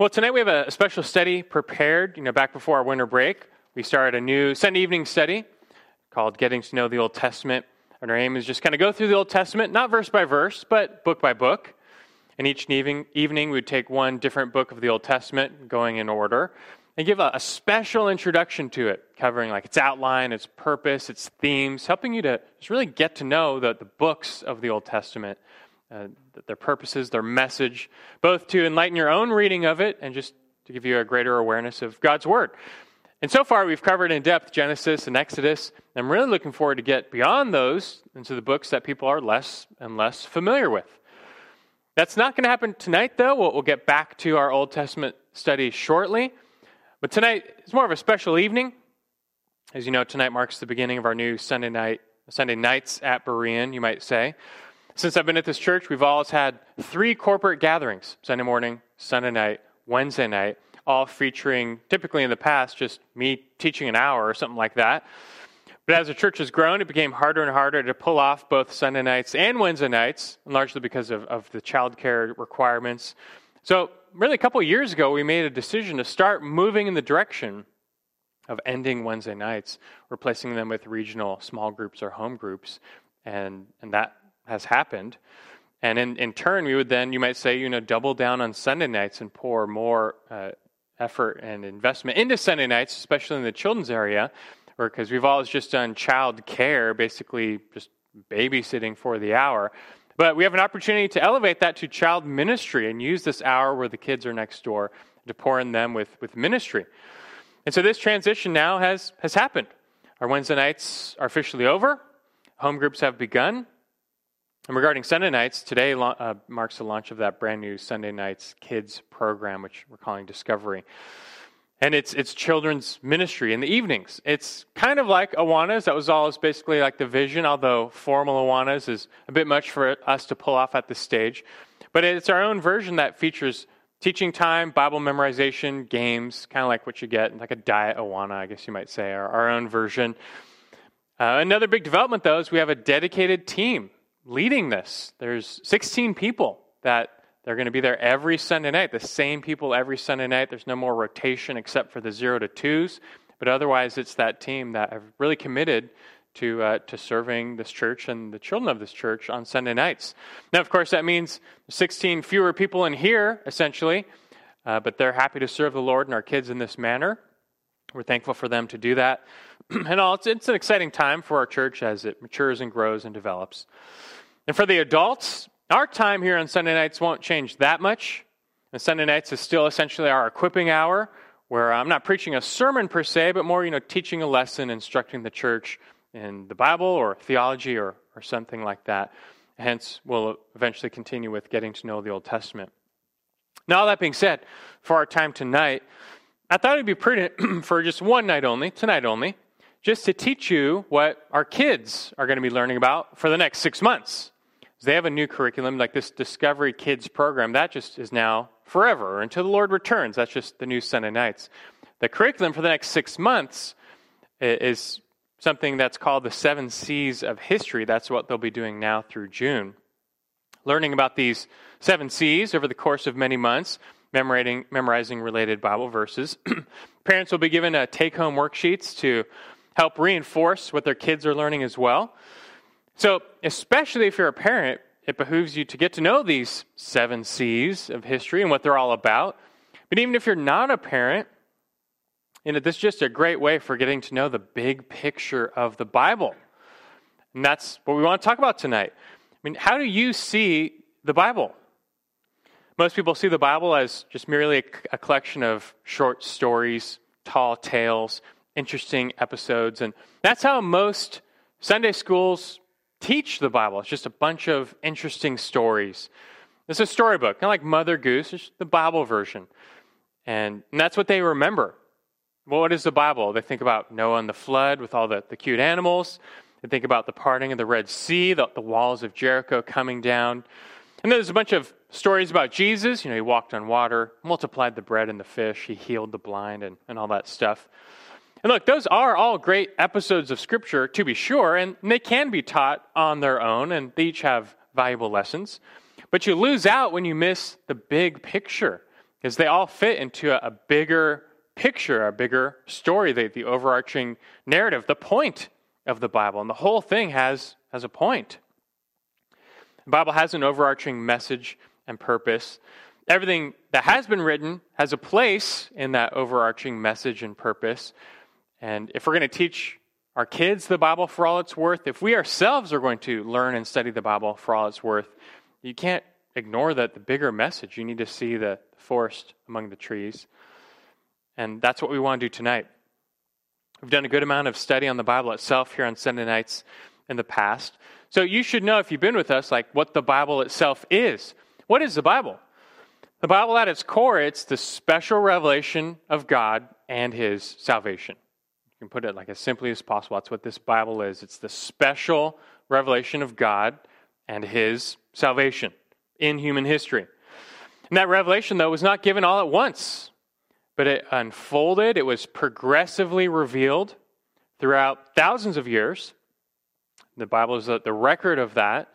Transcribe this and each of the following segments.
Well, tonight we have a special study prepared. You know, back before our winter break, we started a new Sunday evening study called Getting to Know the Old Testament. And our aim is just kind of go through the Old Testament, not verse by verse, but book by book. And each evening, evening we'd take one different book of the Old Testament, going in order, and give a, a special introduction to it, covering like its outline, its purpose, its themes, helping you to just really get to know the, the books of the Old Testament uh, their purposes, their message, both to enlighten your own reading of it and just to give you a greater awareness of God's Word. And so far, we've covered in depth Genesis and Exodus. I'm really looking forward to get beyond those into the books that people are less and less familiar with. That's not going to happen tonight, though. We'll, we'll get back to our Old Testament study shortly. But tonight is more of a special evening. As you know, tonight marks the beginning of our new Sunday night, Sunday nights at Berean, you might say. Since I've been at this church, we've always had three corporate gatherings Sunday morning, Sunday night, Wednesday night, all featuring, typically in the past, just me teaching an hour or something like that. But as the church has grown, it became harder and harder to pull off both Sunday nights and Wednesday nights, largely because of, of the childcare requirements. So, really, a couple years ago, we made a decision to start moving in the direction of ending Wednesday nights, replacing them with regional small groups or home groups. And, and that has happened. And in, in turn, we would then, you might say, you know, double down on Sunday nights and pour more uh, effort and investment into Sunday nights, especially in the children's area, because we've always just done child care, basically just babysitting for the hour. But we have an opportunity to elevate that to child ministry and use this hour where the kids are next door to pour in them with, with ministry. And so this transition now has, has happened. Our Wednesday nights are officially over. Home groups have begun. And regarding Sunday nights, today uh, marks the launch of that brand new Sunday Nights Kids program, which we're calling Discovery. And it's, it's children's ministry in the evenings. It's kind of like Awanas. That was always basically like the vision, although formal Awanas is a bit much for us to pull off at this stage. But it's our own version that features teaching time, Bible memorization, games, kind of like what you get, like a diet Awana, I guess you might say, our, our own version. Uh, another big development, though, is we have a dedicated team leading this. There's 16 people that they're going to be there every Sunday night, the same people every Sunday night. There's no more rotation except for the zero to twos. But otherwise, it's that team that have really committed to, uh, to serving this church and the children of this church on Sunday nights. Now, of course, that means 16 fewer people in here, essentially, uh, but they're happy to serve the Lord and our kids in this manner. We're thankful for them to do that. and all, it's, it's an exciting time for our church as it matures and grows and develops. And for the adults, our time here on Sunday nights won't change that much. And Sunday nights is still essentially our equipping hour, where I'm not preaching a sermon per se, but more, you know, teaching a lesson, instructing the church in the Bible or theology or, or something like that. Hence, we'll eventually continue with getting to know the Old Testament. Now, all that being said, for our time tonight, I thought it'd be prudent for just one night only, tonight only, just to teach you what our kids are going to be learning about for the next six months. They have a new curriculum, like this Discovery Kids program. That just is now forever until the Lord returns. That's just the new Sunday nights. The curriculum for the next six months is something that's called the seven C's of history. That's what they'll be doing now through June. Learning about these seven C's over the course of many months, memorizing, memorizing related Bible verses. Parents will be given uh, a take home worksheets to help reinforce what their kids are learning as well. So, especially if you're a parent, it behooves you to get to know these seven C's of history and what they're all about. But even if you're not a parent, you know, this is just a great way for getting to know the big picture of the Bible. And that's what we want to talk about tonight. I mean, how do you see the Bible? Most people see the Bible as just merely a, a collection of short stories, tall tales, interesting episodes. And that's how most Sunday schools teach the Bible. It's just a bunch of interesting stories. It's a storybook, kind of like Mother Goose, it's the Bible version. And, and that's what they remember. Well, what is the Bible? They think about Noah and the flood with all the, the cute animals. They think about the parting of the Red Sea, the, the walls of Jericho coming down. And then there's a bunch of stories about Jesus. You know, he walked on water, multiplied the bread and the fish, he healed the blind, and, and all that stuff. And look, those are all great episodes of Scripture, to be sure, and they can be taught on their own, and they each have valuable lessons. But you lose out when you miss the big picture, because they all fit into a, a bigger picture, a bigger story, the, the overarching narrative, the point of the Bible. And the whole thing has, has a point. The Bible has an overarching message and purpose. Everything that has been written has a place in that overarching message and purpose. And if we're going to teach our kids the Bible for all it's worth, if we ourselves are going to learn and study the Bible for all it's worth, you can't ignore that the bigger message. You need to see the forest among the trees. And that's what we want to do tonight. We've done a good amount of study on the Bible itself here on Sunday nights in the past. So you should know if you've been with us, like what the Bible itself is. What is the Bible? The Bible at its core, it's the special revelation of God and his salvation. You can put it like as simply as possible. That's what this Bible is. It's the special revelation of God and his salvation in human history. And that revelation, though, was not given all at once but it unfolded, it was progressively revealed throughout thousands of years. The Bible is the record of that.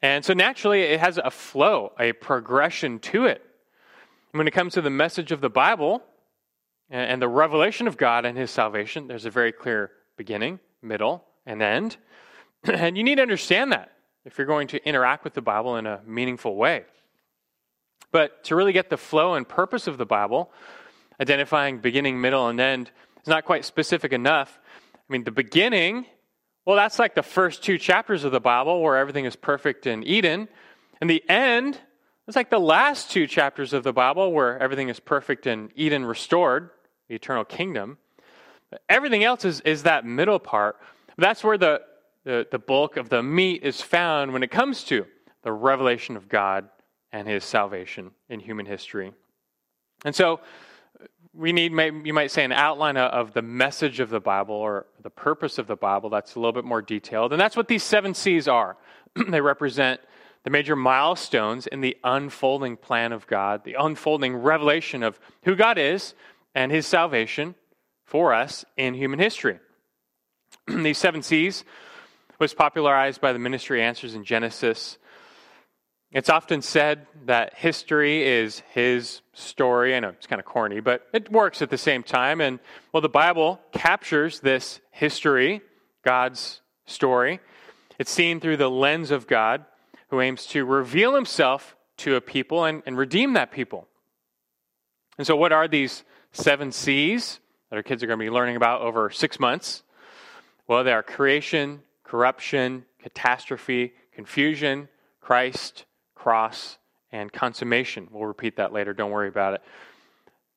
And so naturally, it has a flow, a progression to it. When it comes to the message of the Bible and the revelation of God and His salvation, there's a very clear beginning, middle, and end. And you need to understand that if you're going to interact with the Bible in a meaningful way. But to really get the flow and purpose of the Bible, identifying beginning, middle, and end is not quite specific enough. I mean, the beginning, well, that's like the first two chapters of the Bible where everything is perfect in Eden. And the end, it's like the last two chapters of the Bible where everything is perfect in Eden restored, the eternal kingdom. Everything else is, is that middle part. That's where the, the, the bulk of the meat is found when it comes to the revelation of God and his salvation in human history. And so, we need, you might say, an outline of the message of the Bible or the purpose of the Bible that's a little bit more detailed. And that's what these seven C's are. they represent the major milestones in the unfolding plan of God, the unfolding revelation of who God is and his salvation for us in human history. these seven C's was popularized by the ministry answers in Genesis it's often said that history is his story. I know it's kind of corny, but it works at the same time. And well, the Bible captures this history, God's story. It's seen through the lens of God, who aims to reveal himself to a people and, and redeem that people. And so, what are these seven C's that our kids are going to be learning about over six months? Well, they are creation, corruption, catastrophe, confusion, Christ, cross, and consummation. We'll repeat that later, don't worry about it.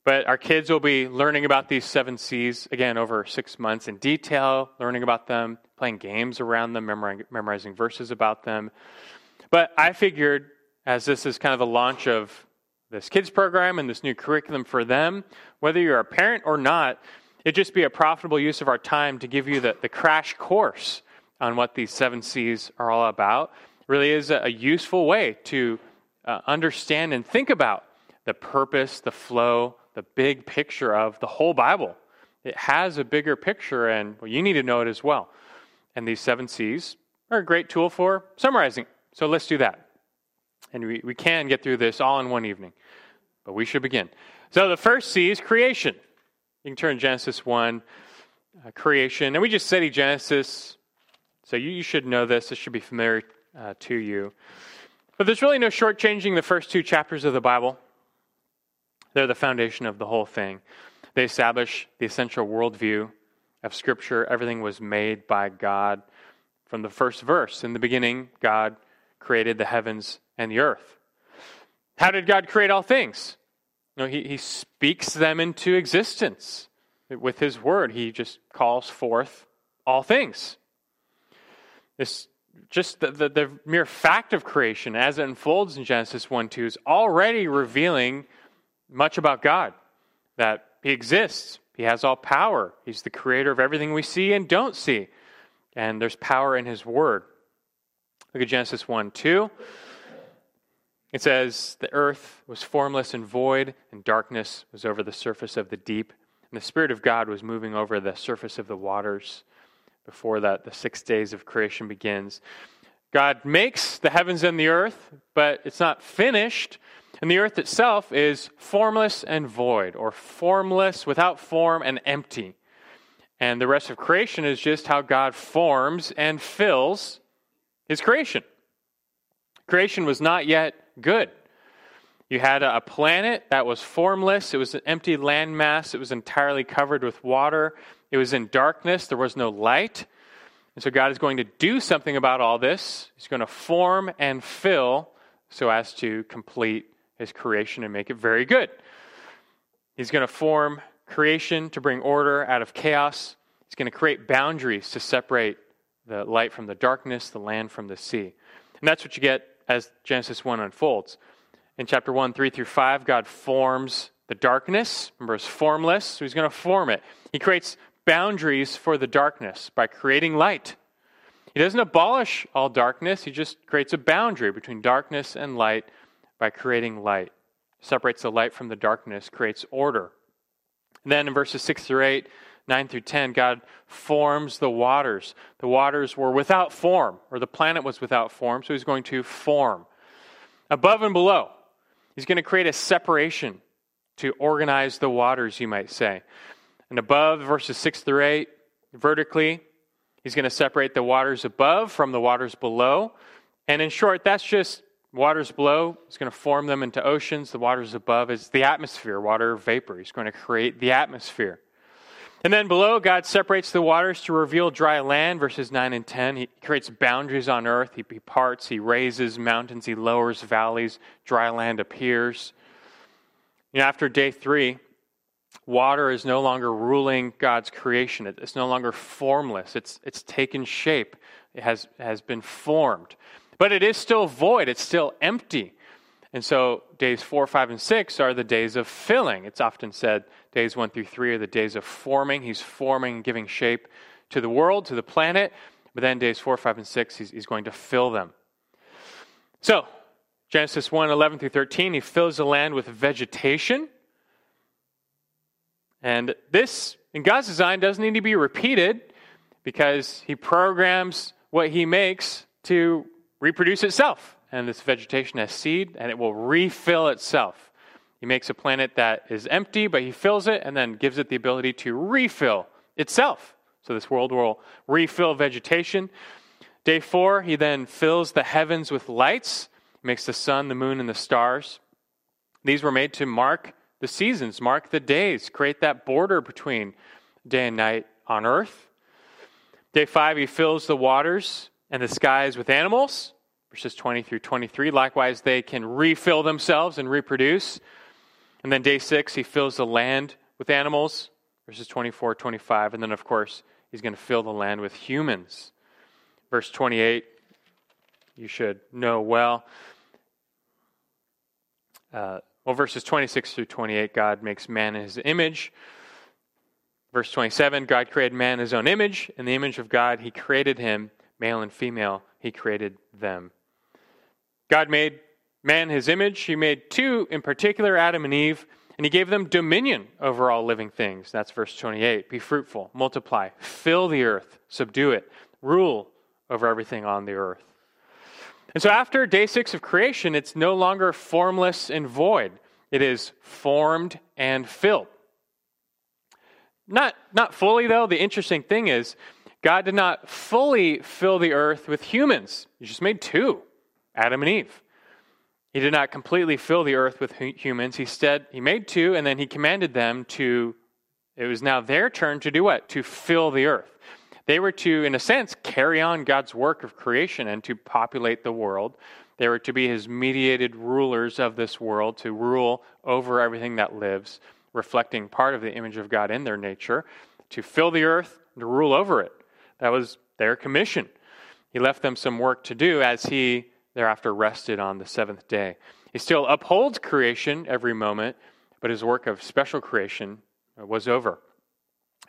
But our kids will be learning about these seven C's again over six months in detail, learning about them, playing games around them, memorizing verses about them. But I figured, as this is kind of the launch of this kids program and this new curriculum for them, whether you're a parent or not, it'd just be a profitable use of our time to give you the, the crash course on what these seven C's are all about really is a, useful way to uh, understand and think about the purpose, the flow, the big picture of the whole Bible. It has a bigger picture, and well, you need to know it as well. And these seven C's are a great tool for summarizing. So let's do that. And we, we can get through this all in one evening, but we should begin. So the first C is creation. You can turn Genesis 1, uh, creation. And we just studied Genesis, so you, you should know this. This should be familiar uh, to you. But there's really no shortchanging the first two chapters of the Bible. They're the foundation of the whole thing. They establish the essential worldview of Scripture. Everything was made by God from the first verse. In the beginning, God created the heavens and the earth. How did God create all things? Know, he, he speaks them into existence with His Word. He just calls forth all things. This just the, the, the, mere fact of creation as it unfolds in Genesis 1 2 is already revealing much about God. That He exists, He has all power, He's the creator of everything we see and don't see. And there's power in His Word. Look at Genesis 1 2. It says, The earth was formless and void, and darkness was over the surface of the deep, and the Spirit of God was moving over the surface of the waters before that the six days of creation begins. God makes the heavens and the earth, but it's not finished. And the earth itself is formless and void, or formless, without form, and empty. And the rest of creation is just how God forms and fills his creation. Creation was not yet good. You had a planet that was formless, it was an empty landmass, it was entirely covered with water, it was in darkness, there was no light. And so God is going to do something about all this. He's going to form and fill so as to complete his creation and make it very good. He's going to form creation to bring order out of chaos. He's going to create boundaries to separate the light from the darkness, the land from the sea. And that's what you get as Genesis 1 unfolds. In chapter 1, 3 through 5, God forms the darkness. Remember, it's formless, so he's going to form it. He creates boundaries for the darkness by creating light. He doesn't abolish all darkness, he just creates a boundary between darkness and light by creating light. Separates the light from the darkness, creates order. And then in verses 6 through 8, 9 through 10, God forms the waters. The waters were without form, or the planet was without form, so he's going to form. Above and below, he's going to create a separation to organize the waters, you might say. And above, verses 6 through 8, vertically, he's going to separate the waters above from the waters below. And in short, that's just waters below. He's going to form them into oceans. The waters above is the atmosphere, water vapor. He's going to create the atmosphere. And then below, God separates the waters to reveal dry land, verses 9 and 10. He creates boundaries on earth. He, parts, he raises mountains, he lowers valleys, dry land appears. You know, after day three, water is no longer ruling God's creation. It's no longer formless, it's, it's taken shape, it has, has been formed. But it is still void, it's still empty. And so days four, five, and six are the days of filling. It's often said days one through three are the days of forming. He's forming, giving shape to the world, to the planet. But then days four, five, and six, he's, he's going to fill them. So, Genesis 1 11 through 13, he fills the land with vegetation. And this, in God's design, doesn't need to be repeated because he programs what he makes to reproduce itself and this vegetation has seed, and it will refill itself. He makes a planet that is empty, but he fills it and then gives it the ability to refill itself. So this world will refill vegetation. Day four, he then fills the heavens with lights, makes the sun, the moon, and the stars. These were made to mark the seasons, mark the days, create that border between day and night on earth. Day five, he fills the waters and the skies with animals verses 20 through 23. Likewise, they can refill themselves and reproduce. And then day six, he fills the land with animals, verses 24, 25. And then, of course, he's going to fill the land with humans. Verse 28, you should know well. Uh, well, verses 26 through 28, God makes man in his image. Verse 27, God created man in his own image. In the image of God, he created him, male and female, he created them. God made man his image. He made two in particular, Adam and Eve, and he gave them dominion over all living things. That's verse 28. Be fruitful, multiply, fill the earth, subdue it, rule over everything on the earth. And so after day six of creation, it's no longer formless and void. It is formed and filled. Not, not fully, though. The interesting thing is, God did not fully fill the earth with humans. He just made two. Adam and Eve. He did not completely fill the earth with humans. He said he made two, and then he commanded them to, it was now their turn to do what? To fill the earth. They were to, in a sense, carry on God's work of creation and to populate the world. They were to be his mediated rulers of this world, to rule over everything that lives, reflecting part of the image of God in their nature, to fill the earth, and to rule over it. That was their commission. He left them some work to do as he thereafter rested on the seventh day. He still upholds creation every moment, but his work of special creation uh, was over.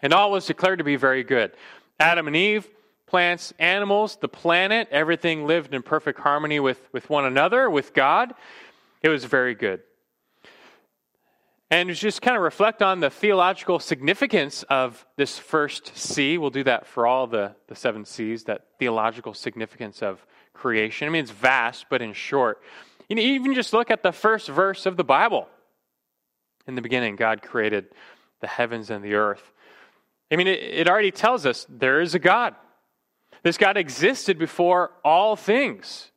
And all was declared to be very good. Adam and Eve, plants, animals, the planet, everything lived in perfect harmony with, with one another, with God. It was very good. And just kind of reflect on the theological significance of this first C. We'll do that for all the, the seven C's, that theological significance of creation. I mean, it's vast, but in short, You know, even just look at the first verse of the Bible. In the beginning, God created the heavens and the earth. I mean, it, it already tells us there is a God. This God existed before all things.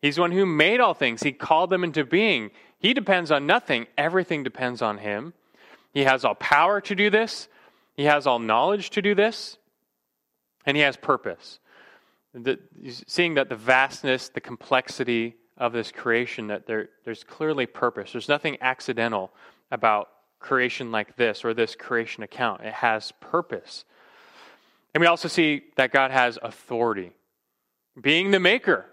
He's one who made all things. He called them into being. He depends on nothing, everything depends on Him. He has all power to do this, He has all knowledge to do this, and He has purpose. Seeing that the vastness, the complexity of this creation, that there, there's clearly purpose. There's nothing accidental about creation like this or this creation account. It has purpose. And we also see that God has authority. Being the maker,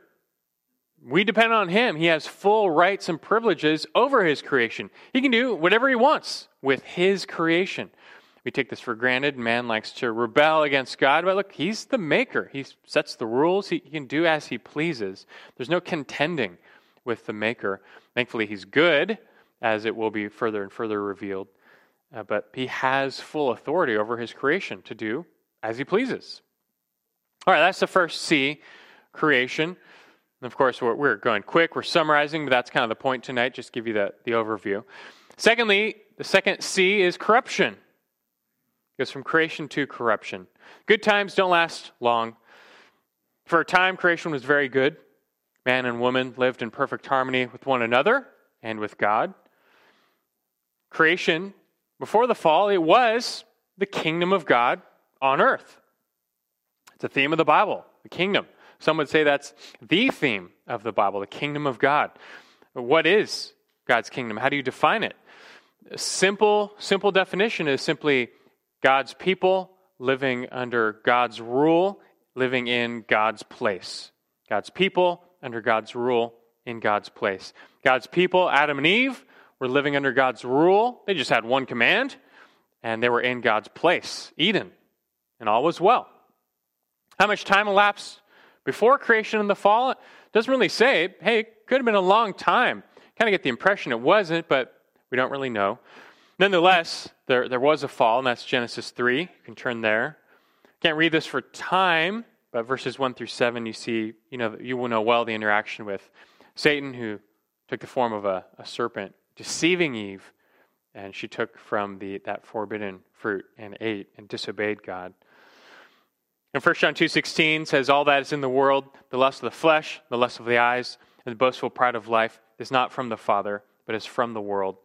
we depend on Him. He has full rights and privileges over His creation. He can do whatever He wants with His creation. We take this for granted. Man likes to rebel against God, but look, He's the maker. He sets the rules, He, he can do as He pleases. There's no contending with the maker. Thankfully, He's good, as it will be further and further revealed. Uh, but He has full authority over His creation to do as He pleases. All right, that's the first C, creation. And of course, we're, we're going quick, we're summarizing, but that's kind of the point tonight, just give you the, the overview. Secondly, the second C is corruption goes from creation to corruption. Good times don't last long. For a time, creation was very good. Man and woman lived in perfect harmony with one another and with God. Creation, before the fall, it was the kingdom of God on earth. It's a theme of the Bible, the kingdom. Some would say that's the theme of the Bible, the kingdom of God. What is God's kingdom? How do you define it? A simple, simple definition is simply God's people living under God's rule, living in God's place. God's people under God's rule in God's place. God's people, Adam and Eve, were living under God's rule. They just had one command, and they were in God's place, Eden, and all was well. How much time elapsed before creation and the fall? It doesn't really say. Hey, it could have been a long time. Kind of get the impression it wasn't, but we don't really know. Nonetheless, there, there was a fall, and that's Genesis 3. You can turn there. Can't read this for time, but verses 1 through 7, you see, you know, you will know well the interaction with Satan, who took the form of a, a serpent, deceiving Eve, and she took from the, that forbidden fruit and ate and disobeyed God. And 1 John 2.16 says, All that is in the world, the lust of the flesh, the lust of the eyes, and the boastful pride of life, is not from the Father, but is from the world.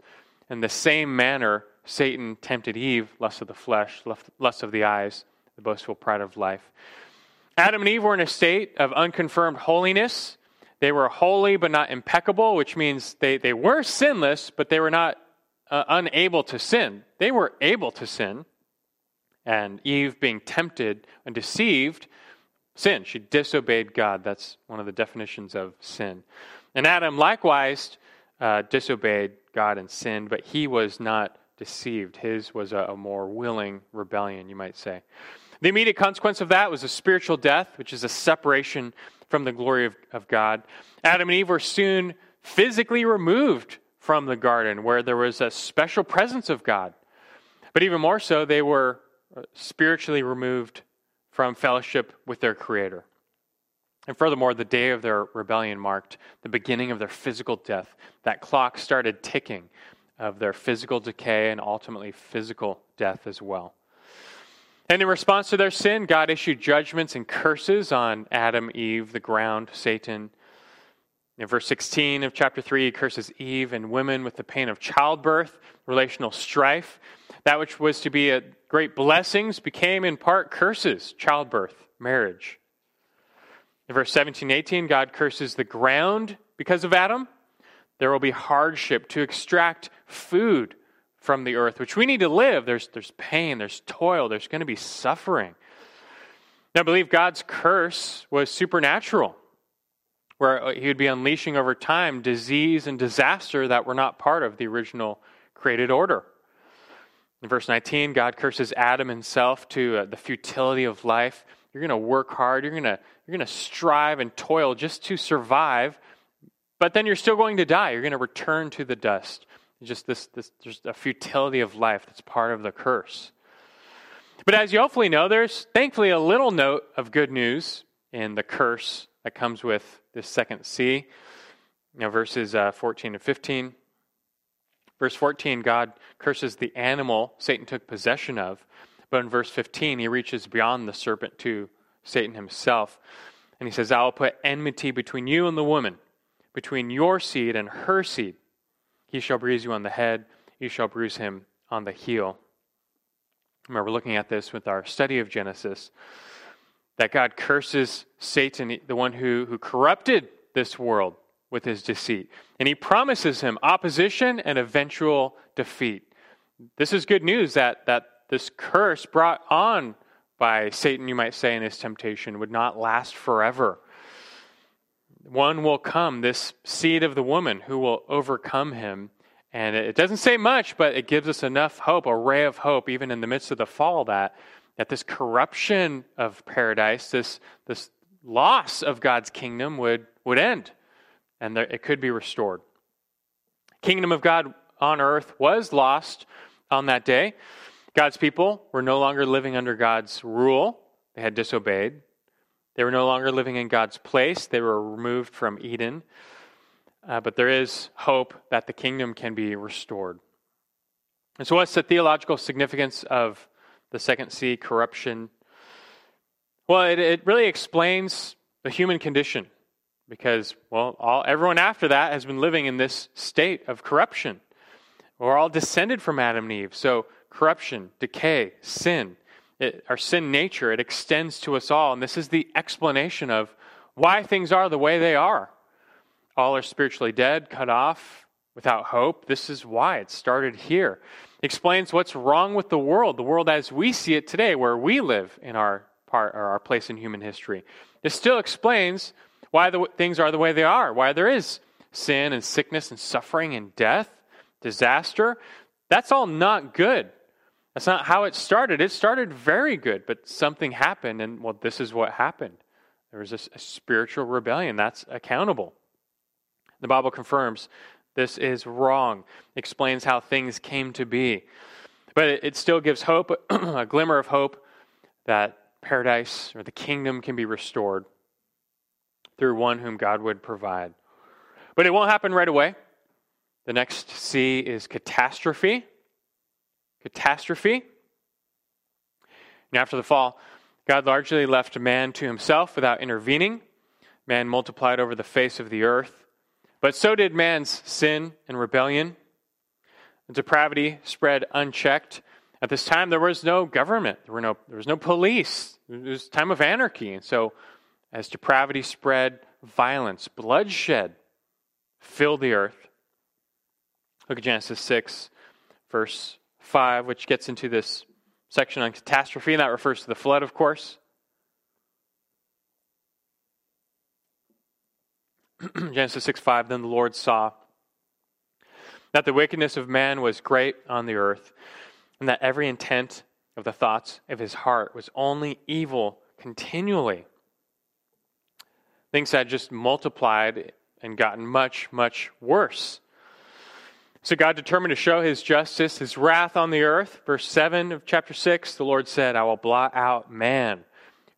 In the same manner, Satan tempted Eve, lust of the flesh, lust of the eyes, the boastful pride of life. Adam and Eve were in a state of unconfirmed holiness. They were holy but not impeccable, which means they, they were sinless, but they were not uh, unable to sin. They were able to sin. And Eve, being tempted and deceived, sinned. She disobeyed God. That's one of the definitions of sin. And Adam likewise uh, disobeyed God and sinned, but he was not deceived. His was a, a more willing rebellion, you might say. The immediate consequence of that was a spiritual death, which is a separation from the glory of, of God. Adam and Eve were soon physically removed from the garden where there was a special presence of God. But even more so, they were uh, spiritually removed from fellowship with their Creator. And furthermore, the day of their rebellion marked the beginning of their physical death. That clock started ticking of their physical decay and ultimately physical death as well. And in response to their sin, God issued judgments and curses on Adam, Eve, the ground, Satan. In verse 16 of chapter 3, he curses Eve and women with the pain of childbirth, relational strife. That which was to be a great blessings became in part curses, childbirth, marriage. In verse 17 18, God curses the ground because of Adam. There will be hardship to extract food from the earth, which we need to live. There's, there's pain, there's toil, there's going to be suffering. Now, I believe God's curse was supernatural, where he would be unleashing over time disease and disaster that were not part of the original created order. In verse 19, God curses Adam himself to uh, the futility of life. You're going to work hard, you're going to you're going to strive and toil just to survive, but then you're still going to die. You're going to return to the dust. Just this, this, just a futility of life that's part of the curse. But as you hopefully know, there's thankfully a little note of good news in the curse that comes with this second C. You know, verses uh, 14 and 15. Verse 14, God curses the animal Satan took possession of. But in verse 15, he reaches beyond the serpent to Satan himself. And he says, I will put enmity between you and the woman, between your seed and her seed. He shall bruise you on the head, you shall bruise him on the heel. Remember, we're looking at this with our study of Genesis, that God curses Satan, the one who, who corrupted this world with his deceit. And he promises him opposition and eventual defeat. This is good news that, that this curse brought on by Satan, you might say, in his temptation would not last forever. One will come, this seed of the woman, who will overcome him. And it doesn't say much, but it gives us enough hope, a ray of hope, even in the midst of the fall, that, that this corruption of paradise, this, this loss of God's kingdom would, would end and there, it could be restored. Kingdom of God on earth was lost on that day. God's people were no longer living under God's rule, they had disobeyed. They were no longer living in God's place, they were removed from Eden. Uh, but there is hope that the kingdom can be restored. And so, what's the theological significance of the second C, corruption? Well, it, it really explains the human condition because, well, all, everyone after that has been living in this state of corruption. We're all descended from Adam and Eve. So, corruption, decay, sin, it, our sin nature, it extends to us all. And this is the explanation of why things are the way they are. All are spiritually dead, cut off, without hope. This is why it started here. It explains what's wrong with the world, the world as we see it today, where we live in our part or our place in human history. It still explains why the things are the way they are, why there is sin and sickness and suffering and death, disaster. That's all not good. That's not how it started. It started very good, but something happened, and well, this is what happened. There was a, a spiritual rebellion. That's accountable. The Bible confirms this is wrong, explains how things came to be. But it, it still gives hope, a glimmer of hope, that paradise or the kingdom can be restored through one whom God would provide. But it won't happen right away. The next C is catastrophe. Catastrophe. And after the fall, God largely left man to himself without intervening. Man multiplied over the face of the earth. But so did man's sin and rebellion. Depravity spread unchecked. At this time, there was no government. There, were no, there was no police. It was a time of anarchy. And so as depravity spread, violence, bloodshed filled the earth. Look at Genesis 6, verse 5, which gets into this section on catastrophe, and that refers to the flood, of course. Genesis 6 5, then the Lord saw that the wickedness of man was great on the earth, and that every intent of the thoughts of his heart was only evil continually. Things had just multiplied and gotten much, much worse. So God determined to show his justice, his wrath on the earth. Verse 7 of chapter 6 the Lord said, I will blot out man,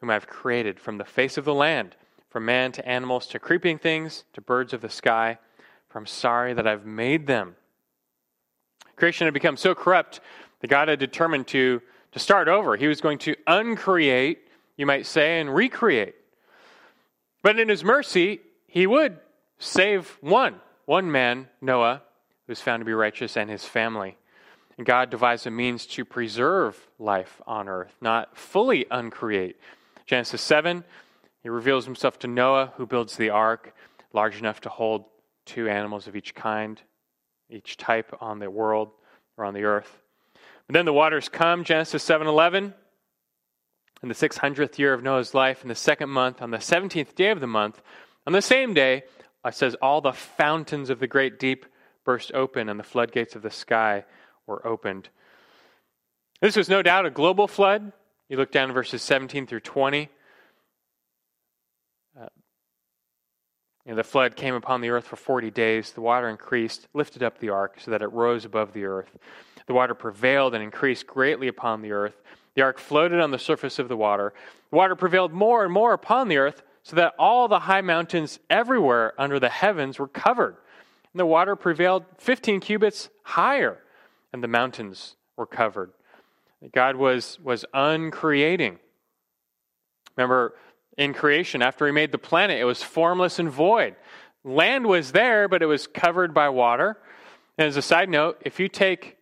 whom I have created from the face of the land, from man to animals to creeping things to birds of the sky, for I'm sorry that I've made them. Creation had become so corrupt that God had determined to, to start over. He was going to uncreate, you might say, and recreate. But in his mercy, he would save one, one man, Noah, who was found to be righteous, and his family. And God devised a means to preserve life on earth, not fully uncreate. Genesis 7, he reveals himself to Noah, who builds the ark, large enough to hold two animals of each kind, each type on the world or on the earth. But then the waters come, Genesis 7:11 in the 600th year of Noah's life, in the second month, on the 17th day of the month, on the same day, it says, all the fountains of the great deep burst open and the floodgates of the sky were opened. This was no doubt a global flood. You look down verses 17 through 20. Uh, the flood came upon the earth for 40 days. The water increased, lifted up the ark so that it rose above the earth. The water prevailed and increased greatly upon the earth. The ark floated on the surface of the water. The water prevailed more and more upon the earth, so that all the high mountains everywhere under the heavens were covered. And the water prevailed 15 cubits higher, and the mountains were covered. God was, was uncreating. Remember, in creation, after he made the planet, it was formless and void. Land was there, but it was covered by water. And as a side note, if you take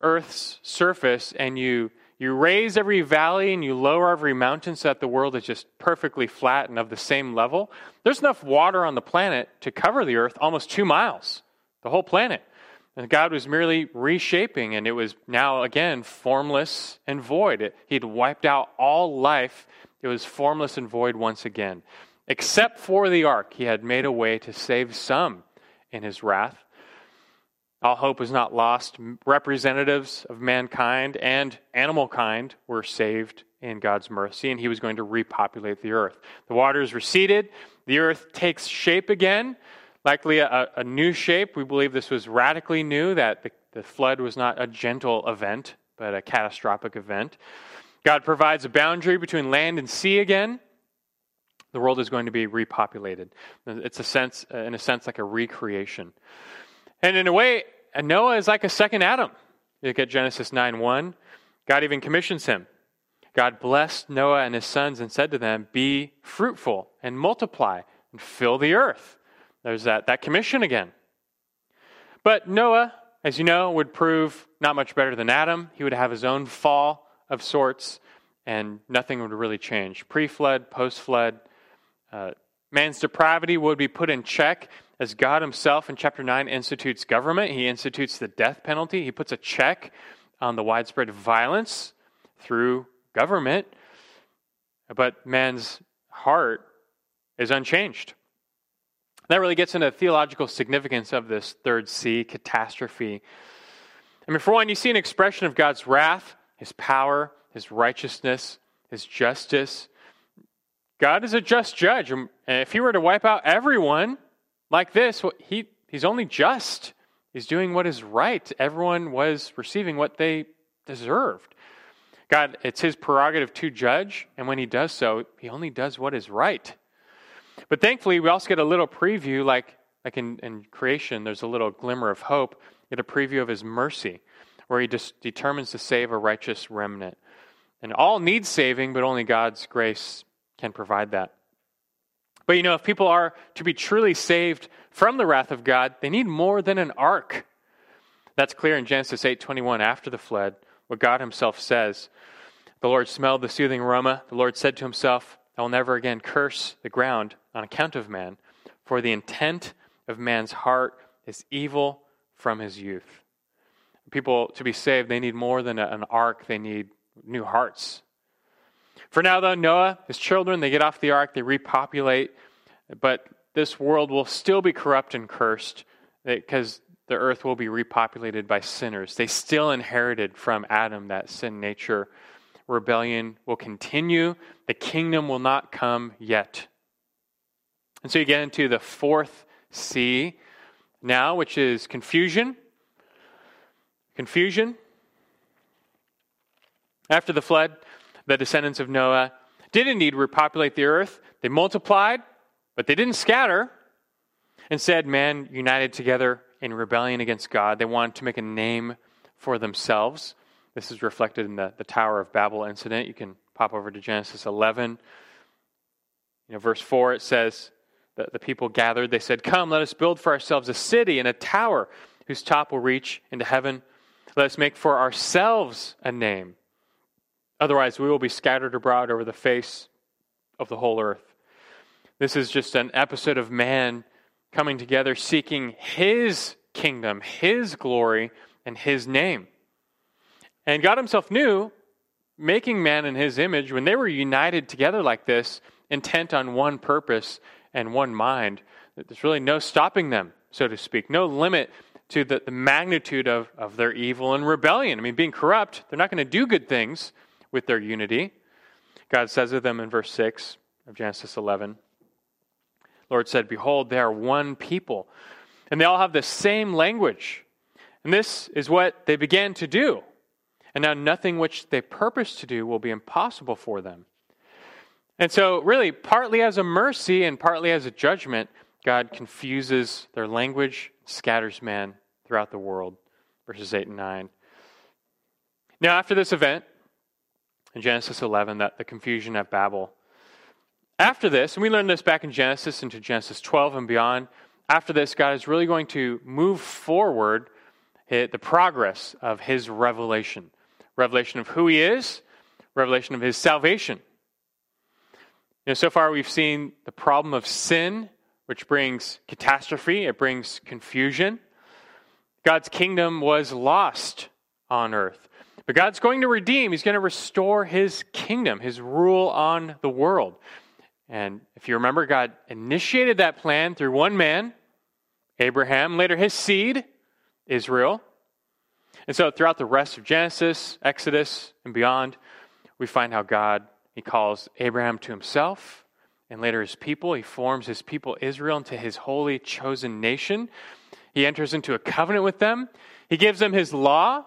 Earth's surface and you you raise every valley and you lower every mountain so that the world is just perfectly flat and of the same level, there's enough water on the planet to cover the earth almost two miles, the whole planet. And God was merely reshaping, and it was now again formless and void. It, he'd wiped out all life. It was formless and void once again. Except for the ark, he had made a way to save some in his wrath. All hope was not lost. Representatives of mankind and animal kind were saved in God's mercy, and he was going to repopulate the earth. The waters receded, the earth takes shape again, likely a, a new shape. We believe this was radically new, that the, the flood was not a gentle event, but a catastrophic event. God provides a boundary between land and sea again. The world is going to be repopulated. It's a sense, in a sense, like a recreation. And in a way, Noah is like a second Adam. You look at Genesis 9 1. God even commissions him. God blessed Noah and his sons and said to them, Be fruitful and multiply and fill the earth. There's that, that commission again. But Noah, as you know, would prove not much better than Adam. He would have his own fall of sorts, and nothing would really change. Pre flood, post flood, uh, man's depravity would be put in check, as God Himself in chapter 9 institutes government, He institutes the death penalty. He puts a check on the widespread violence through government. But man's heart is unchanged. That really gets into the theological significance of this third C, catastrophe. I mean, for one, you see an expression of God's wrath, His power, His righteousness, His justice. God is a just judge. And if He were to wipe out everyone, like this, he, he's only just. He's doing what is right. Everyone was receiving what they deserved. God, it's his prerogative to judge, and when he does so, he only does what is right. But thankfully, we also get a little preview, like, like in, in creation, there's a little glimmer of hope. Get a preview of his mercy, where he just determines to save a righteous remnant. And all need saving, but only God's grace can provide that. But you know, if people are to be truly saved from the wrath of God, they need more than an ark. That's clear in Genesis 8:21 after the flood, what God himself says. The Lord smelled the soothing aroma. The Lord said to himself, I will never again curse the ground on account of man, for the intent of man's heart is evil from his youth. People to be saved, they need more than an ark, they need new hearts. For now, though, Noah, his children, they get off the ark, they repopulate, but this world will still be corrupt and cursed eh, because the earth will be repopulated by sinners. They still inherited from Adam that sin nature. Rebellion will continue. The kingdom will not come yet. And so you get into the fourth C now, which is confusion. Confusion. After the flood, the descendants of Noah did indeed repopulate the earth. They multiplied, but they didn't scatter. Instead, man united together in rebellion against God. They wanted to make a name for themselves. This is reflected in the, the Tower of Babel incident. You can pop over to Genesis 11. You know, verse 4, it says that the people gathered. They said, Come, let us build for ourselves a city and a tower whose top will reach into heaven. Let us make for ourselves a name Otherwise, we will be scattered abroad over the face of the whole earth. This is just an episode of man coming together, seeking his kingdom, his glory, and his name. And God Himself knew, making man in His image, when they were united together like this, intent on one purpose and one mind, there's really no stopping them, so to speak, no limit to the, the magnitude of, of their evil and rebellion. I mean, being corrupt, they're not going to do good things with their unity. God says of them in verse 6 of Genesis 11 Lord said, Behold, they are one people, and they all have the same language. And this is what they began to do. And now nothing which they purpose to do will be impossible for them. And so, really, partly as a mercy and partly as a judgment, God confuses their language, scatters man throughout the world. Verses 8 and 9. Now, after this event, in Genesis 11, that the confusion at Babel, after this, and we learned this back in Genesis into Genesis 12 and beyond, after this, God is really going to move forward the progress of his revelation revelation of who he is, revelation of his salvation. You know, so far we've seen the problem of sin, which brings catastrophe, it brings confusion. God's kingdom was lost on earth. But God's going to redeem, He's going to restore His kingdom, His rule on the world. And if you remember, God initiated that plan through one man, Abraham, later his seed, Israel. And so throughout the rest of Genesis, Exodus, and beyond, we find how God, He calls Abraham to Himself and later His people. He forms His people Israel into His holy chosen nation. He enters into a covenant with them. He gives them His law.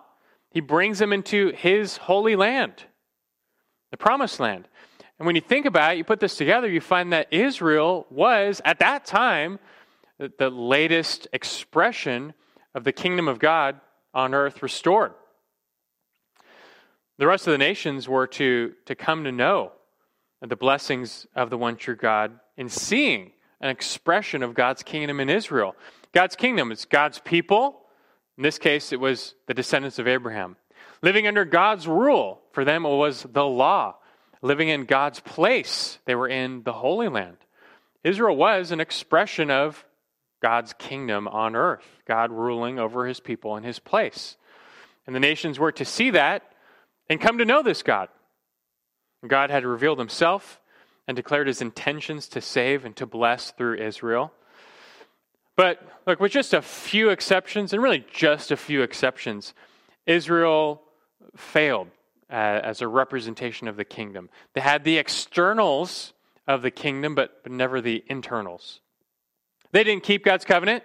He brings them into His holy land, the promised land. And when you think about it, you put this together, you find that Israel was, at that time, the latest expression of the kingdom of God on earth restored. The rest of the nations were to, to come to know the blessings of the one true God in seeing an expression of God's kingdom in Israel. God's kingdom is God's people. In this case, it was the descendants of Abraham. Living under God's rule, for them it was the law. Living in God's place, they were in the Holy Land. Israel was an expression of God's kingdom on earth, God ruling over his people in his place. And the nations were to see that and come to know this God. God had revealed himself and declared his intentions to save and to bless through Israel. But look, with just a few exceptions, and really just a few exceptions, Israel failed uh, as a representation of the kingdom. They had the externals of the kingdom, but, but never the internals. They didn't keep God's covenant,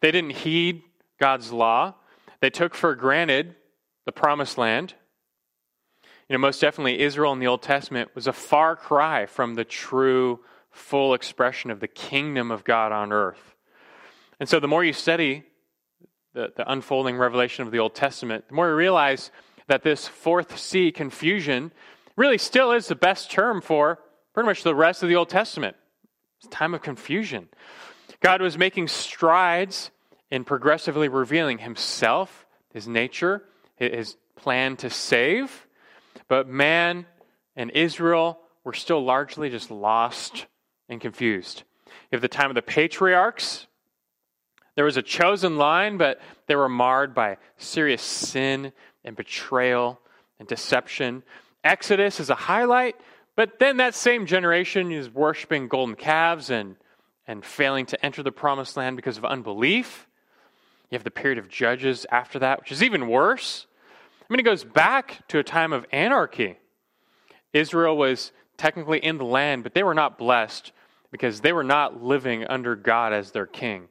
they didn't heed God's law, they took for granted the promised land. You know, most definitely, Israel in the Old Testament was a far cry from the true, full expression of the kingdom of God on earth. And so, the more you study the, the unfolding revelation of the Old Testament, the more you realize that this fourth C confusion really still is the best term for pretty much the rest of the Old Testament. It's a time of confusion. God was making strides in progressively revealing himself, his nature, his plan to save. But man and Israel were still largely just lost and confused. At the time of the patriarchs, there was a chosen line, but they were marred by serious sin and betrayal and deception. Exodus is a highlight, but then that same generation is worshiping golden calves and and failing to enter the promised land because of unbelief. You have the period of Judges after that, which is even worse. I mean, it goes back to a time of anarchy. Israel was technically in the land, but they were not blessed because they were not living under God as their king.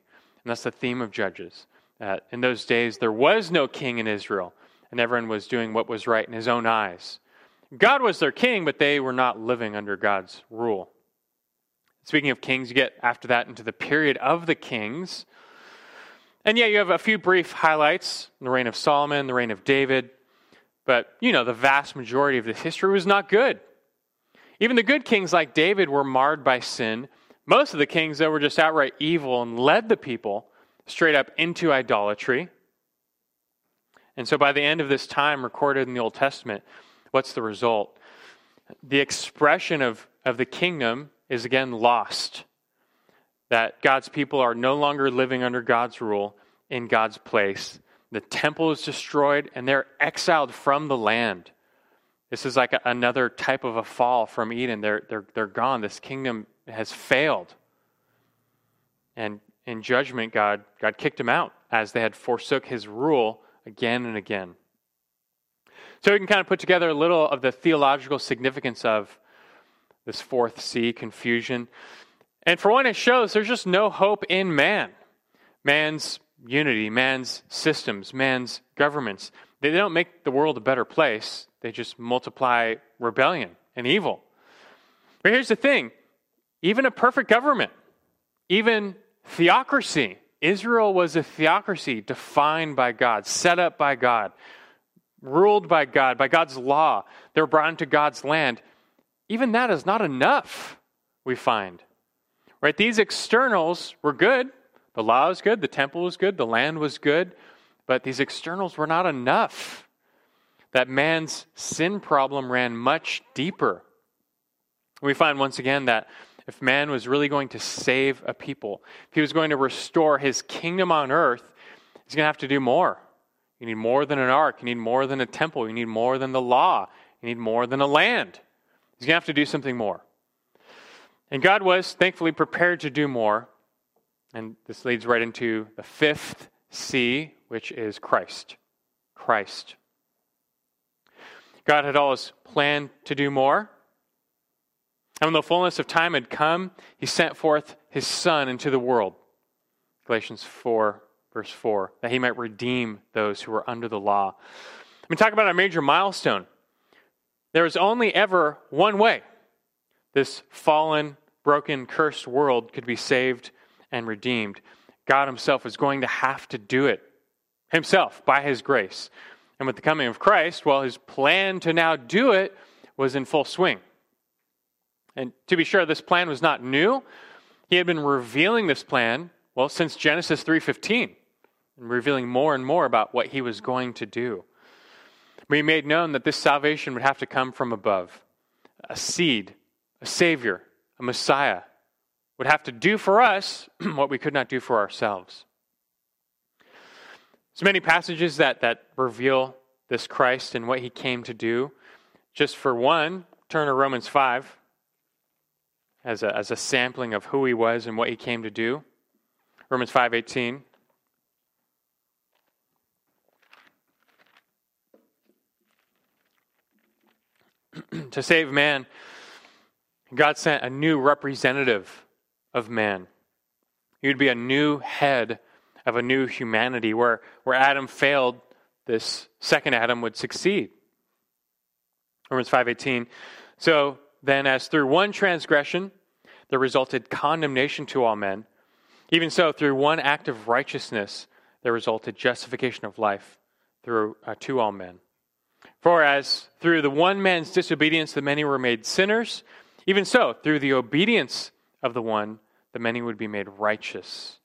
And that's the theme of Judges. Uh, in those days, there was no king in Israel, and everyone was doing what was right in his own eyes. God was their king, but they were not living under God's rule. Speaking of kings, you get after that into the period of the kings. And yeah, you have a few brief highlights the reign of Solomon, the reign of David. But, you know, the vast majority of this history was not good. Even the good kings like David were marred by sin. Most of the kings, though, were just outright evil and led the people straight up into idolatry. And so by the end of this time recorded in the Old Testament, what's the result? The expression of, of the kingdom is again lost. That God's people are no longer living under God's rule in God's place. The temple is destroyed and they're exiled from the land. This is like a, another type of a fall from Eden. They're, they're, they're gone. This kingdom has failed. And in judgment, God, God kicked them out as they had forsook his rule again and again. So we can kind of put together a little of the theological significance of this fourth C, confusion. And for one, it shows there's just no hope in man. Man's unity, man's systems, man's governments. They don't make the world a better place, they just multiply rebellion and evil. But here's the thing even a perfect government, even theocracy, Israel was a theocracy defined by God, set up by God, ruled by God, by God's law. They were brought into God's land. Even that is not enough, we find. Right? These externals were good. The law was good, the temple was good, the land was good, but these externals were not enough. That man's sin problem ran much deeper. We find once again that if man was really going to save a people, if he was going to restore his kingdom on earth, he's going to have to do more. You need more than an ark. You need more than a temple. You need more than the law. You need more than a land. He's going to have to do something more. And God was thankfully prepared to do more. And this leads right into the fifth C, which is Christ. Christ. God had always planned to do more. And when the fullness of time had come, he sent forth his Son into the world. Galatians 4, verse 4, that he might redeem those who were under the law. Let me talk about a major milestone. There is only ever one way this fallen, broken, cursed world could be saved and redeemed. God himself was going to have to do it himself by his grace. And with the coming of Christ, well, his plan to now do it was in full swing. And to be sure, this plan was not new. He had been revealing this plan, well, since Genesis 3:15, and revealing more and more about what he was going to do. But he made known that this salvation would have to come from above. A seed, a savior, a Messiah would have to do for us what we could not do for ourselves. So many passages that, that reveal this Christ and what he came to do. Just for one, turn to Romans 5 as a, as a sampling of who he was and what he came to do. Romans 5:18 to save man God sent a new representative of man. He would be a new head of a new humanity where, where Adam failed this second Adam would succeed. Romans 5:18 So then, as through one transgression there resulted condemnation to all men, even so, through one act of righteousness there resulted justification of life through, uh, to all men. For as through the one man's disobedience the many were made sinners, even so, through the obedience of the one, the many would be made righteous.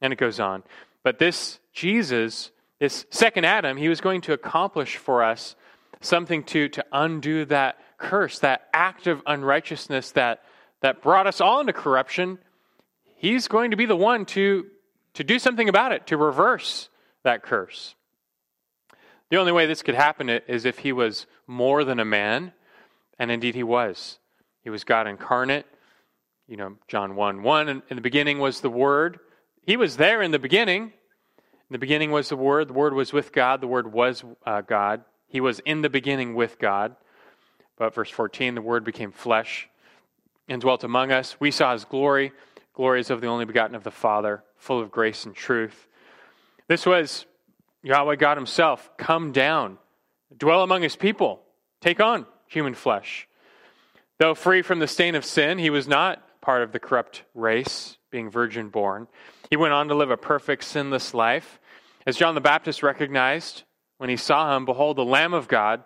And it goes on. But this Jesus, this second Adam, he was going to accomplish for us something to, to undo that curse, that act of unrighteousness that, that brought us all into corruption, he's going to be the one to, to do something about it, to reverse that curse. The only way this could happen is if he was more than a man, and indeed he was. He was God incarnate. You know, John 1 1, in the beginning was the Word. He was there in the beginning. In the beginning was the Word. The Word was with God. The Word was uh, God. He was in the beginning with God. But verse 14, the Word became flesh and dwelt among us. We saw his glory. Glory is of the only begotten of the Father, full of grace and truth. This was Yahweh God himself come down, dwell among his people, take on human flesh. Though free from the stain of sin, he was not part of the corrupt race, being virgin born. He went on to live a perfect, sinless life. As John the Baptist recognized when he saw him, behold, the Lamb of God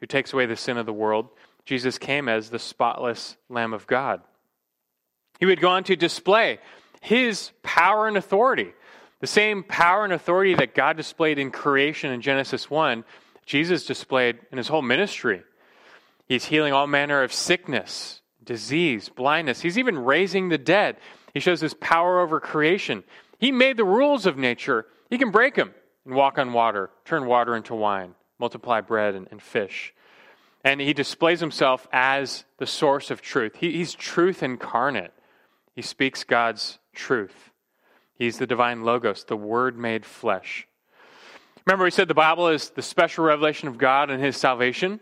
who takes away the sin of the world. Jesus came as the spotless Lamb of God. He would go on to display his power and authority. The same power and authority that God displayed in creation in Genesis 1, Jesus displayed in his whole ministry. He's healing all manner of sickness, disease, blindness. He's even raising the dead. He shows his power over creation. He made the rules of nature. He can break them and walk on water, turn water into wine, multiply bread and, and fish. And he displays himself as the source of truth. He, he's truth incarnate. He speaks God's truth. He's the divine Logos, the Word made flesh. Remember, we said the Bible is the special revelation of God and His salvation.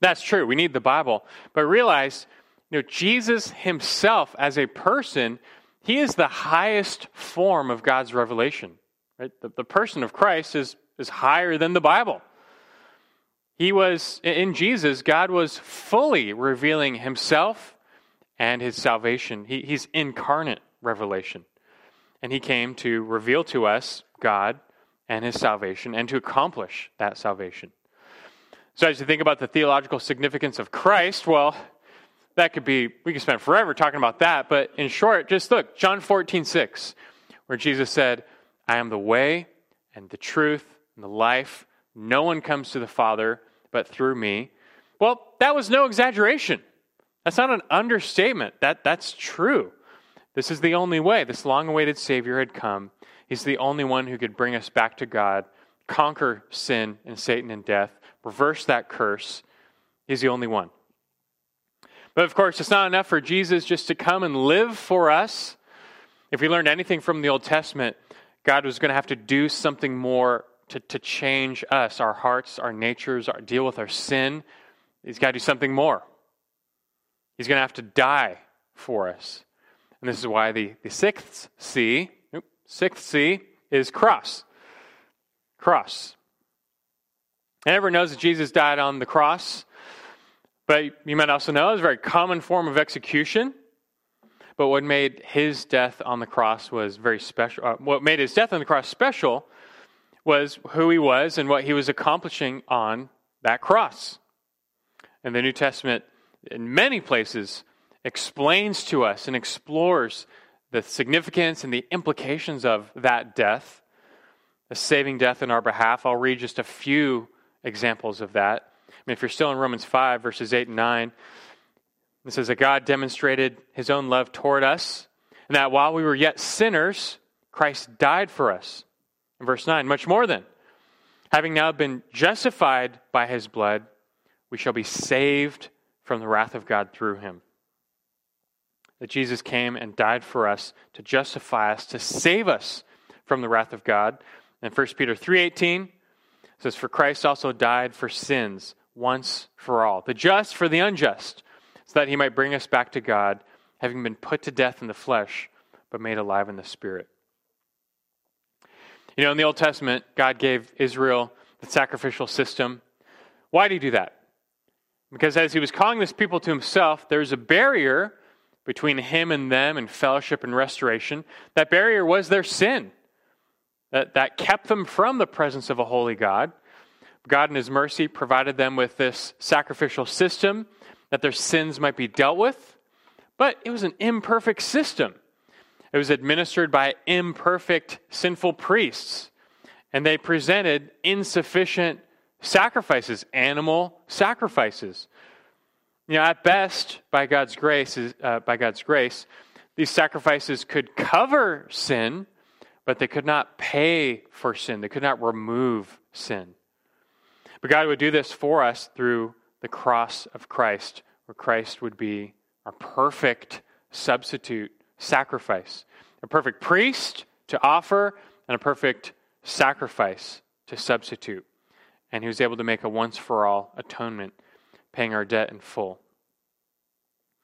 That's true. We need the Bible. But realize, you know, Jesus Himself as a person, He is the highest form of God's revelation. Right? The, the person of Christ is, is higher than the Bible. He was, in Jesus, God was fully revealing himself and his salvation. He, he's incarnate revelation. And he came to reveal to us God and his salvation and to accomplish that salvation. So, as you think about the theological significance of Christ, well, that could be, we could spend forever talking about that. But in short, just look, John 14, 6, where Jesus said, I am the way and the truth and the life. No one comes to the Father but through me. Well, that was no exaggeration. That's not an understatement. That, that's true. This is the only way. This long awaited Savior had come. He's the only one who could bring us back to God, conquer sin and Satan and death, reverse that curse. He's the only one. But of course, it's not enough for Jesus just to come and live for us. If we learned anything from the Old Testament, God was going to have to do something more to, to change us, our hearts, our natures, our, deal with our sin. He's got to do something more. He's going to have to die for us. And this is why the, the sixth C, sixth C is cross. Cross. And everyone knows that Jesus died on the cross, but you might also know it's a very common form of execution. But what made his death on the cross was very special. Uh, what made his death on the cross special was who he was and what he was accomplishing on that cross. And the New Testament, in many places, explains to us and explores the significance and the implications of that death, a saving death in our behalf. I'll read just a few examples of that. I mean, if you're still in Romans 5, verses 8 and 9, it says that God demonstrated his own love toward us, and that while we were yet sinners, Christ died for us. In verse 9, much more than, having now been justified by his blood, we shall be saved from the wrath of God through him. That Jesus came and died for us to justify us, to save us from the wrath of God. And 1 Peter 3:18 says for Christ also died for sins once for all, the just for the unjust, so that he might bring us back to God, having been put to death in the flesh, but made alive in the spirit. You know, in the Old Testament, God gave Israel the sacrificial system. Why did he do that? Because as he was calling this people to himself, there's a barrier between him and them and fellowship and restoration. That barrier was their sin that, that kept them from the presence of a holy God. God, in his mercy, provided them with this sacrificial system that their sins might be dealt with. But it was an imperfect system. It was administered by imperfect, sinful priests, and they presented insufficient sacrifices, animal sacrifices. You know, at best, by God's grace, uh, by God's grace, these sacrifices could cover sin, but they could not pay for sin. They could not remove sin. But God would do this for us through the cross of Christ, where Christ would be our perfect substitute sacrifice, a perfect priest to offer, and a perfect sacrifice to substitute. And he was able to make a once for all atonement, paying our debt in full.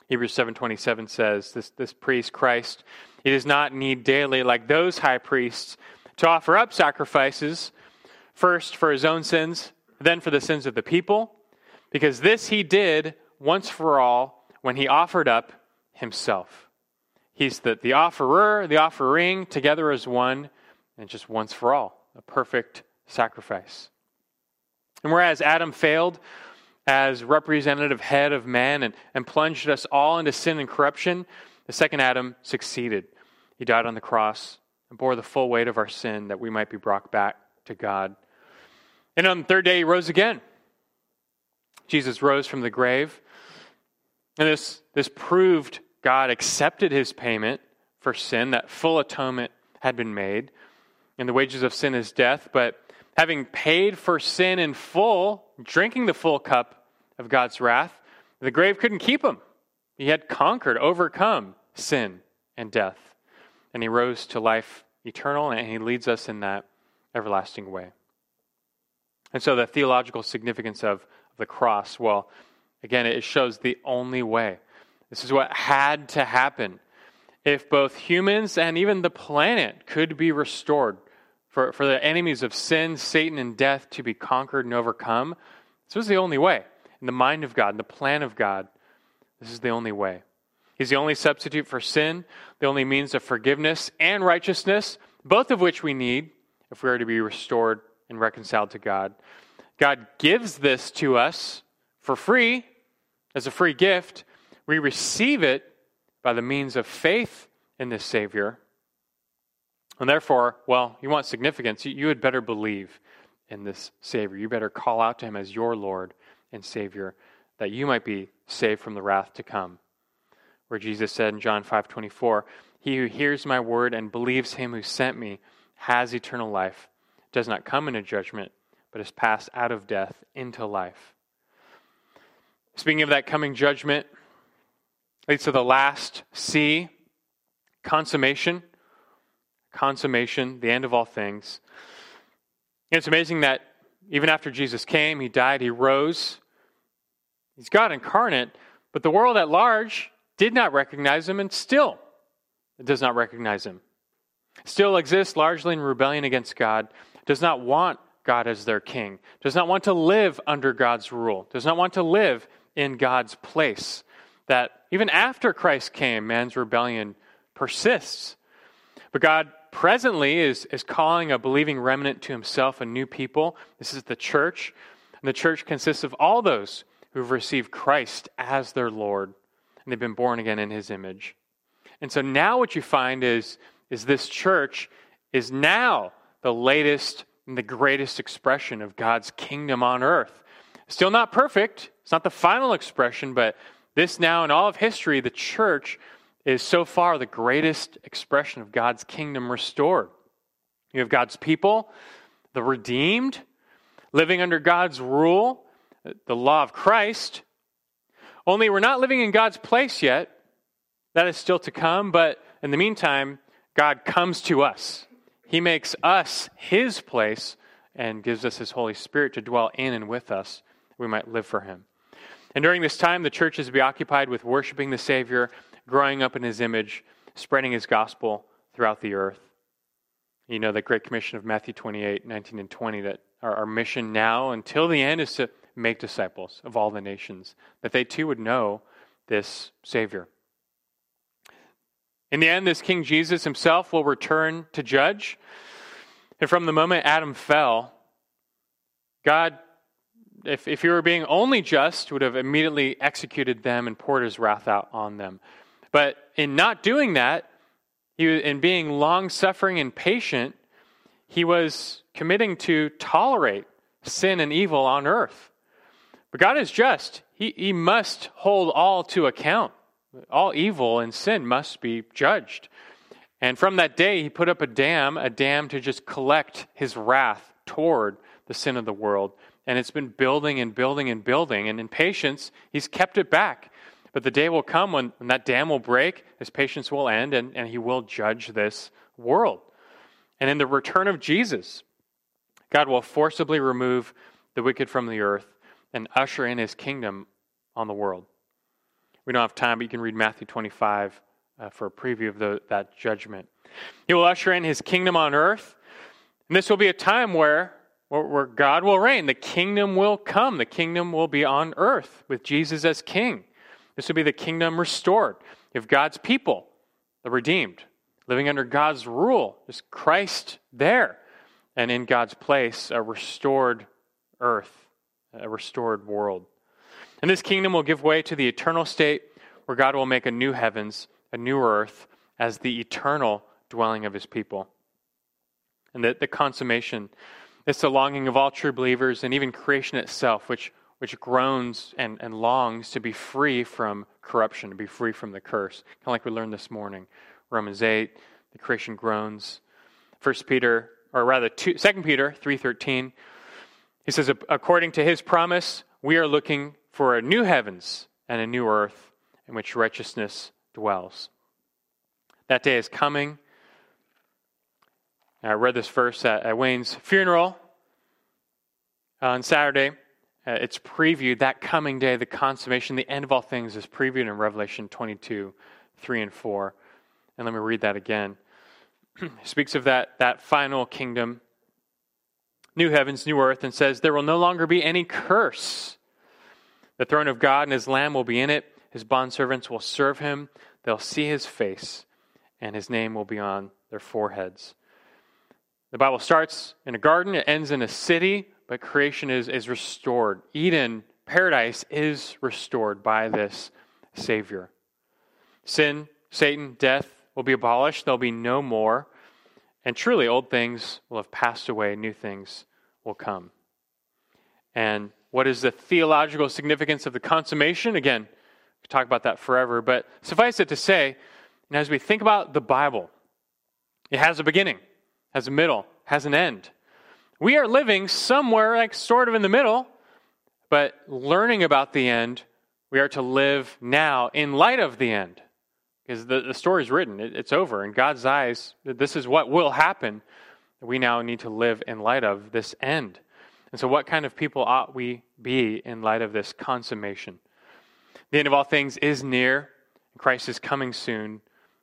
Hebrews 7:27 says this this priest Christ he does not need daily like those high priests to offer up sacrifices first for his own sins then for the sins of the people because this he did once for all when he offered up himself He's the, the offerer, the offering, together as one, and just once for all, a perfect sacrifice. And whereas Adam failed as representative head of man and, and plunged us all into sin and corruption, the second Adam succeeded. He died on the cross and bore the full weight of our sin that we might be brought back to God. And on the third day, he rose again. Jesus rose from the grave. And this, this proved God accepted his payment for sin, that full atonement had been made. And the wages of sin is death, but having paid for sin in full, drinking the full cup of God's wrath, the grave couldn't keep him. He had conquered, overcome sin and death. And he rose to life eternal, and he leads us in that everlasting way. And so, the theological significance of the cross, well, again, it shows the only way this is what had to happen if both humans and even the planet could be restored. For, for the enemies of sin, Satan, and death to be conquered and overcome, This was the only way. In the mind of God, in the plan of God, this is the only way. He's the only substitute for sin, the only means of forgiveness and righteousness, both of which we need if we are to be restored and reconciled to God. God gives this to us for free as a free gift. We receive it by the means of faith in this Savior. And therefore, well, you want significance, you had better believe in this Savior. You better call out to Him as your Lord and Savior, that you might be saved from the wrath to come. Where Jesus said in John 5 24, He who hears my word and believes Him who sent me has eternal life, does not come into judgment, but is passed out of death into life. Speaking of that coming judgment, leads to the last C, consummation. Consummation, the end of all things. And it's amazing that even after Jesus came, he died, he rose. He's God incarnate, but the world at large did not recognize him and still does not recognize him. Still exists largely in rebellion against God, does not want God as their king, does not want to live under God's rule, does not want to live in God's place. That even after Christ came, man's rebellion persists. But God presently is, is calling a believing remnant to himself, a new people. This is the church. And the church consists of all those who've received Christ as their Lord, and they've been born again in his image. And so now what you find is, is this church is now the latest and the greatest expression of God's kingdom on earth. Still not perfect, it's not the final expression, but this now in all of history, the church is so far the greatest expression of God's kingdom restored. You have God's people, the redeemed, living under God's rule, the law of Christ. Only we're not living in God's place yet. That is still to come, but in the meantime, God comes to us. He makes us his place and gives us his Holy Spirit to dwell in and with us. We might live for him. And during this time, the church is to be occupied with worshiping the Savior growing up in his image, spreading his gospel throughout the earth. You know, the Great Commission of Matthew 28, 19, and 20, that our, our mission now until the end is to make disciples of all the nations, that they too would know this Savior. In the end, this King Jesus himself will return to judge. And from the moment Adam fell, God, if, if he were being only just, would have immediately executed them and poured his wrath out on them. But in not doing that, he, in being long suffering and patient, he was committing to tolerate sin and evil on earth. But God is just. He, he must hold all to account. All evil and sin must be judged. And from that day, he put up a dam, a dam to just collect his wrath toward the sin of the world. And it's been building and building and building. And in patience, he's kept it back. But the day will come when, when that dam will break, his patience will end, and, and he will judge this world. And in the return of Jesus, God will forcibly remove the wicked from the earth and usher in his kingdom on the world. We don't have time, but you can read Matthew 25 uh, for a preview of the, that judgment. He will usher in his kingdom on earth, and this will be a time where, where, God will reign. The kingdom will come, the kingdom will be on earth with Jesus as king. This will be the kingdom restored. If God's people, the redeemed, living under God's rule. is Christ there. And in God's place, a restored earth, a restored world. And this kingdom will give way to the eternal state where God will make a new heavens, a new earth, as the eternal dwelling of his people. And that the consummation, it's the longing of all true believers and even creation itself, which which groans and, and longs to be free from corruption, to be free from the curse. Kind of like we learned this morning. Romans 8, the creation groans. First Peter, or rather two, 2 Peter 3.13, he says, according to his promise, we are looking for a new heavens and a new earth in which righteousness dwells. That day is coming. I read this verse at, at Wayne's funeral on Saturday. Uh, it's previewed, that coming day, the consummation, the end of all things is previewed in Revelation 22, 3 and 4. And let me read that again. it speaks of that, that final kingdom, new heavens, new earth, and says, There will no longer be any curse. The throne of God and his Lamb will be in it. His bondservants will serve him. They'll see his face, and his name will be on their foreheads. The Bible starts in a garden, it ends in a city, but creation is, is restored. Eden, paradise, is restored by this Savior. Sin, Satan, death will be abolished. There'll be no more. And truly, old things will have passed away, new things will come. And what is the theological significance of the consummation? Again, we could talk about that forever, but suffice it to say, and as we think about the Bible, it has a beginning, has a middle, has an end. We are living somewhere like sort of in the middle, but learning about the end, we are to live now in light of the end. Because the, the story is written, it, it's over. In God's eyes, this is what will happen. We now need to live in light of this end. And so, what kind of people ought we be in light of this consummation? The end of all things is near, and Christ is coming soon.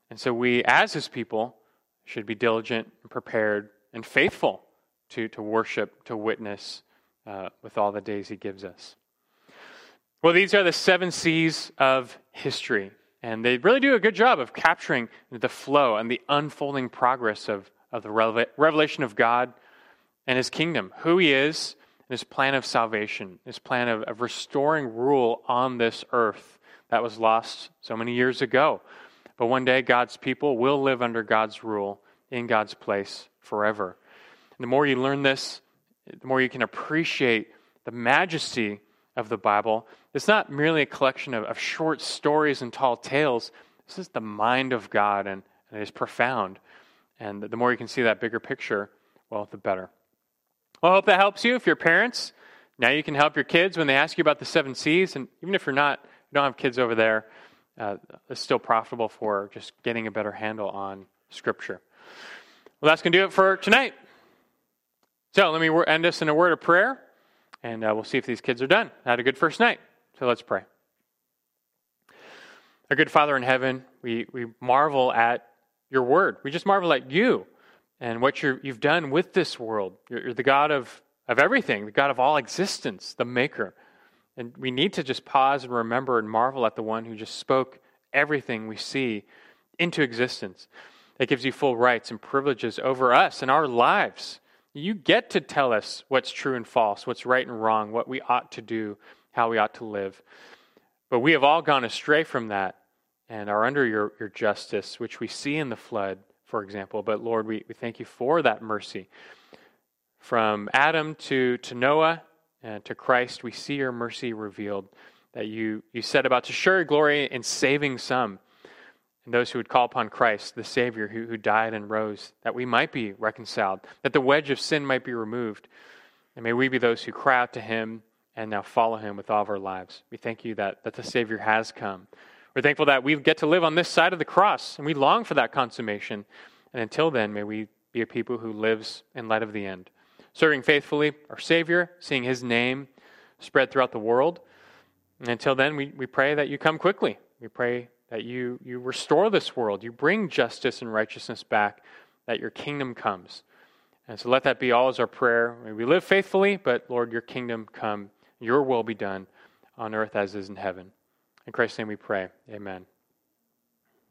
And so, we, as his people, should be diligent and prepared and faithful to, to worship, to witness uh, with all the days he gives us. Well, these are the seven C's of history. And they really do a good job of capturing the flow and the unfolding progress of, of the revelation of God and his kingdom, who he is, and his plan of salvation, his plan of, of restoring rule on this earth that was lost so many years ago. But one day, God's people will live under God's rule in God's place forever. And the more you learn this, the more you can appreciate the majesty of the Bible. It's not merely a collection of, of short stories and tall tales. This is the mind of God, and, and it is profound. And the more you can see that bigger picture, well, the better. Well, I hope that helps you. If you're parents, now you can help your kids when they ask you about the seven C's. And even if you're not, you don't have kids over there, uh, it's still profitable for just getting a better handle on Scripture. Well, that's going to do it for tonight. So let me end us in a word of prayer and uh, we'll see if these kids are done. Had a good first night. So let's pray. Our good Father in heaven, we, we marvel at your word. We just marvel at you and what you have done with this world. You're, you're the God of, of everything, the God of all existence, the maker. And we need to just pause and remember and marvel at the one who just spoke everything we see into existence. That gives you full rights and privileges over us and our lives. You get to tell us what's true and false, what's right and wrong, what we ought to do, how we ought to live. But we have all gone astray from that and are under your, your justice, which we see in the flood, for example. But Lord, we, we thank you for that mercy. From Adam to, to Noah and to Christ, we see your mercy revealed that you, you set about to show your glory in saving some and those who would call upon Christ, the Savior who, who died and rose, that we might be reconciled, that the wedge of sin might be removed. And may we be those who cry out to Him and now follow Him with all of our lives. We thank you that, that the Savior has come. We're thankful that we get to live on this side of the cross, and we long for that consummation. And until then, may we be a people who lives in light of the end, serving faithfully our Savior, seeing His name spread throughout the world. And until then, we, we pray that you come quickly. We pray that you, you restore this world, you bring justice and righteousness back, that your kingdom comes. And so let that be all as our prayer. May we live faithfully, but Lord, your kingdom come, your will be done on earth as is in heaven. In Christ's name we pray. Amen.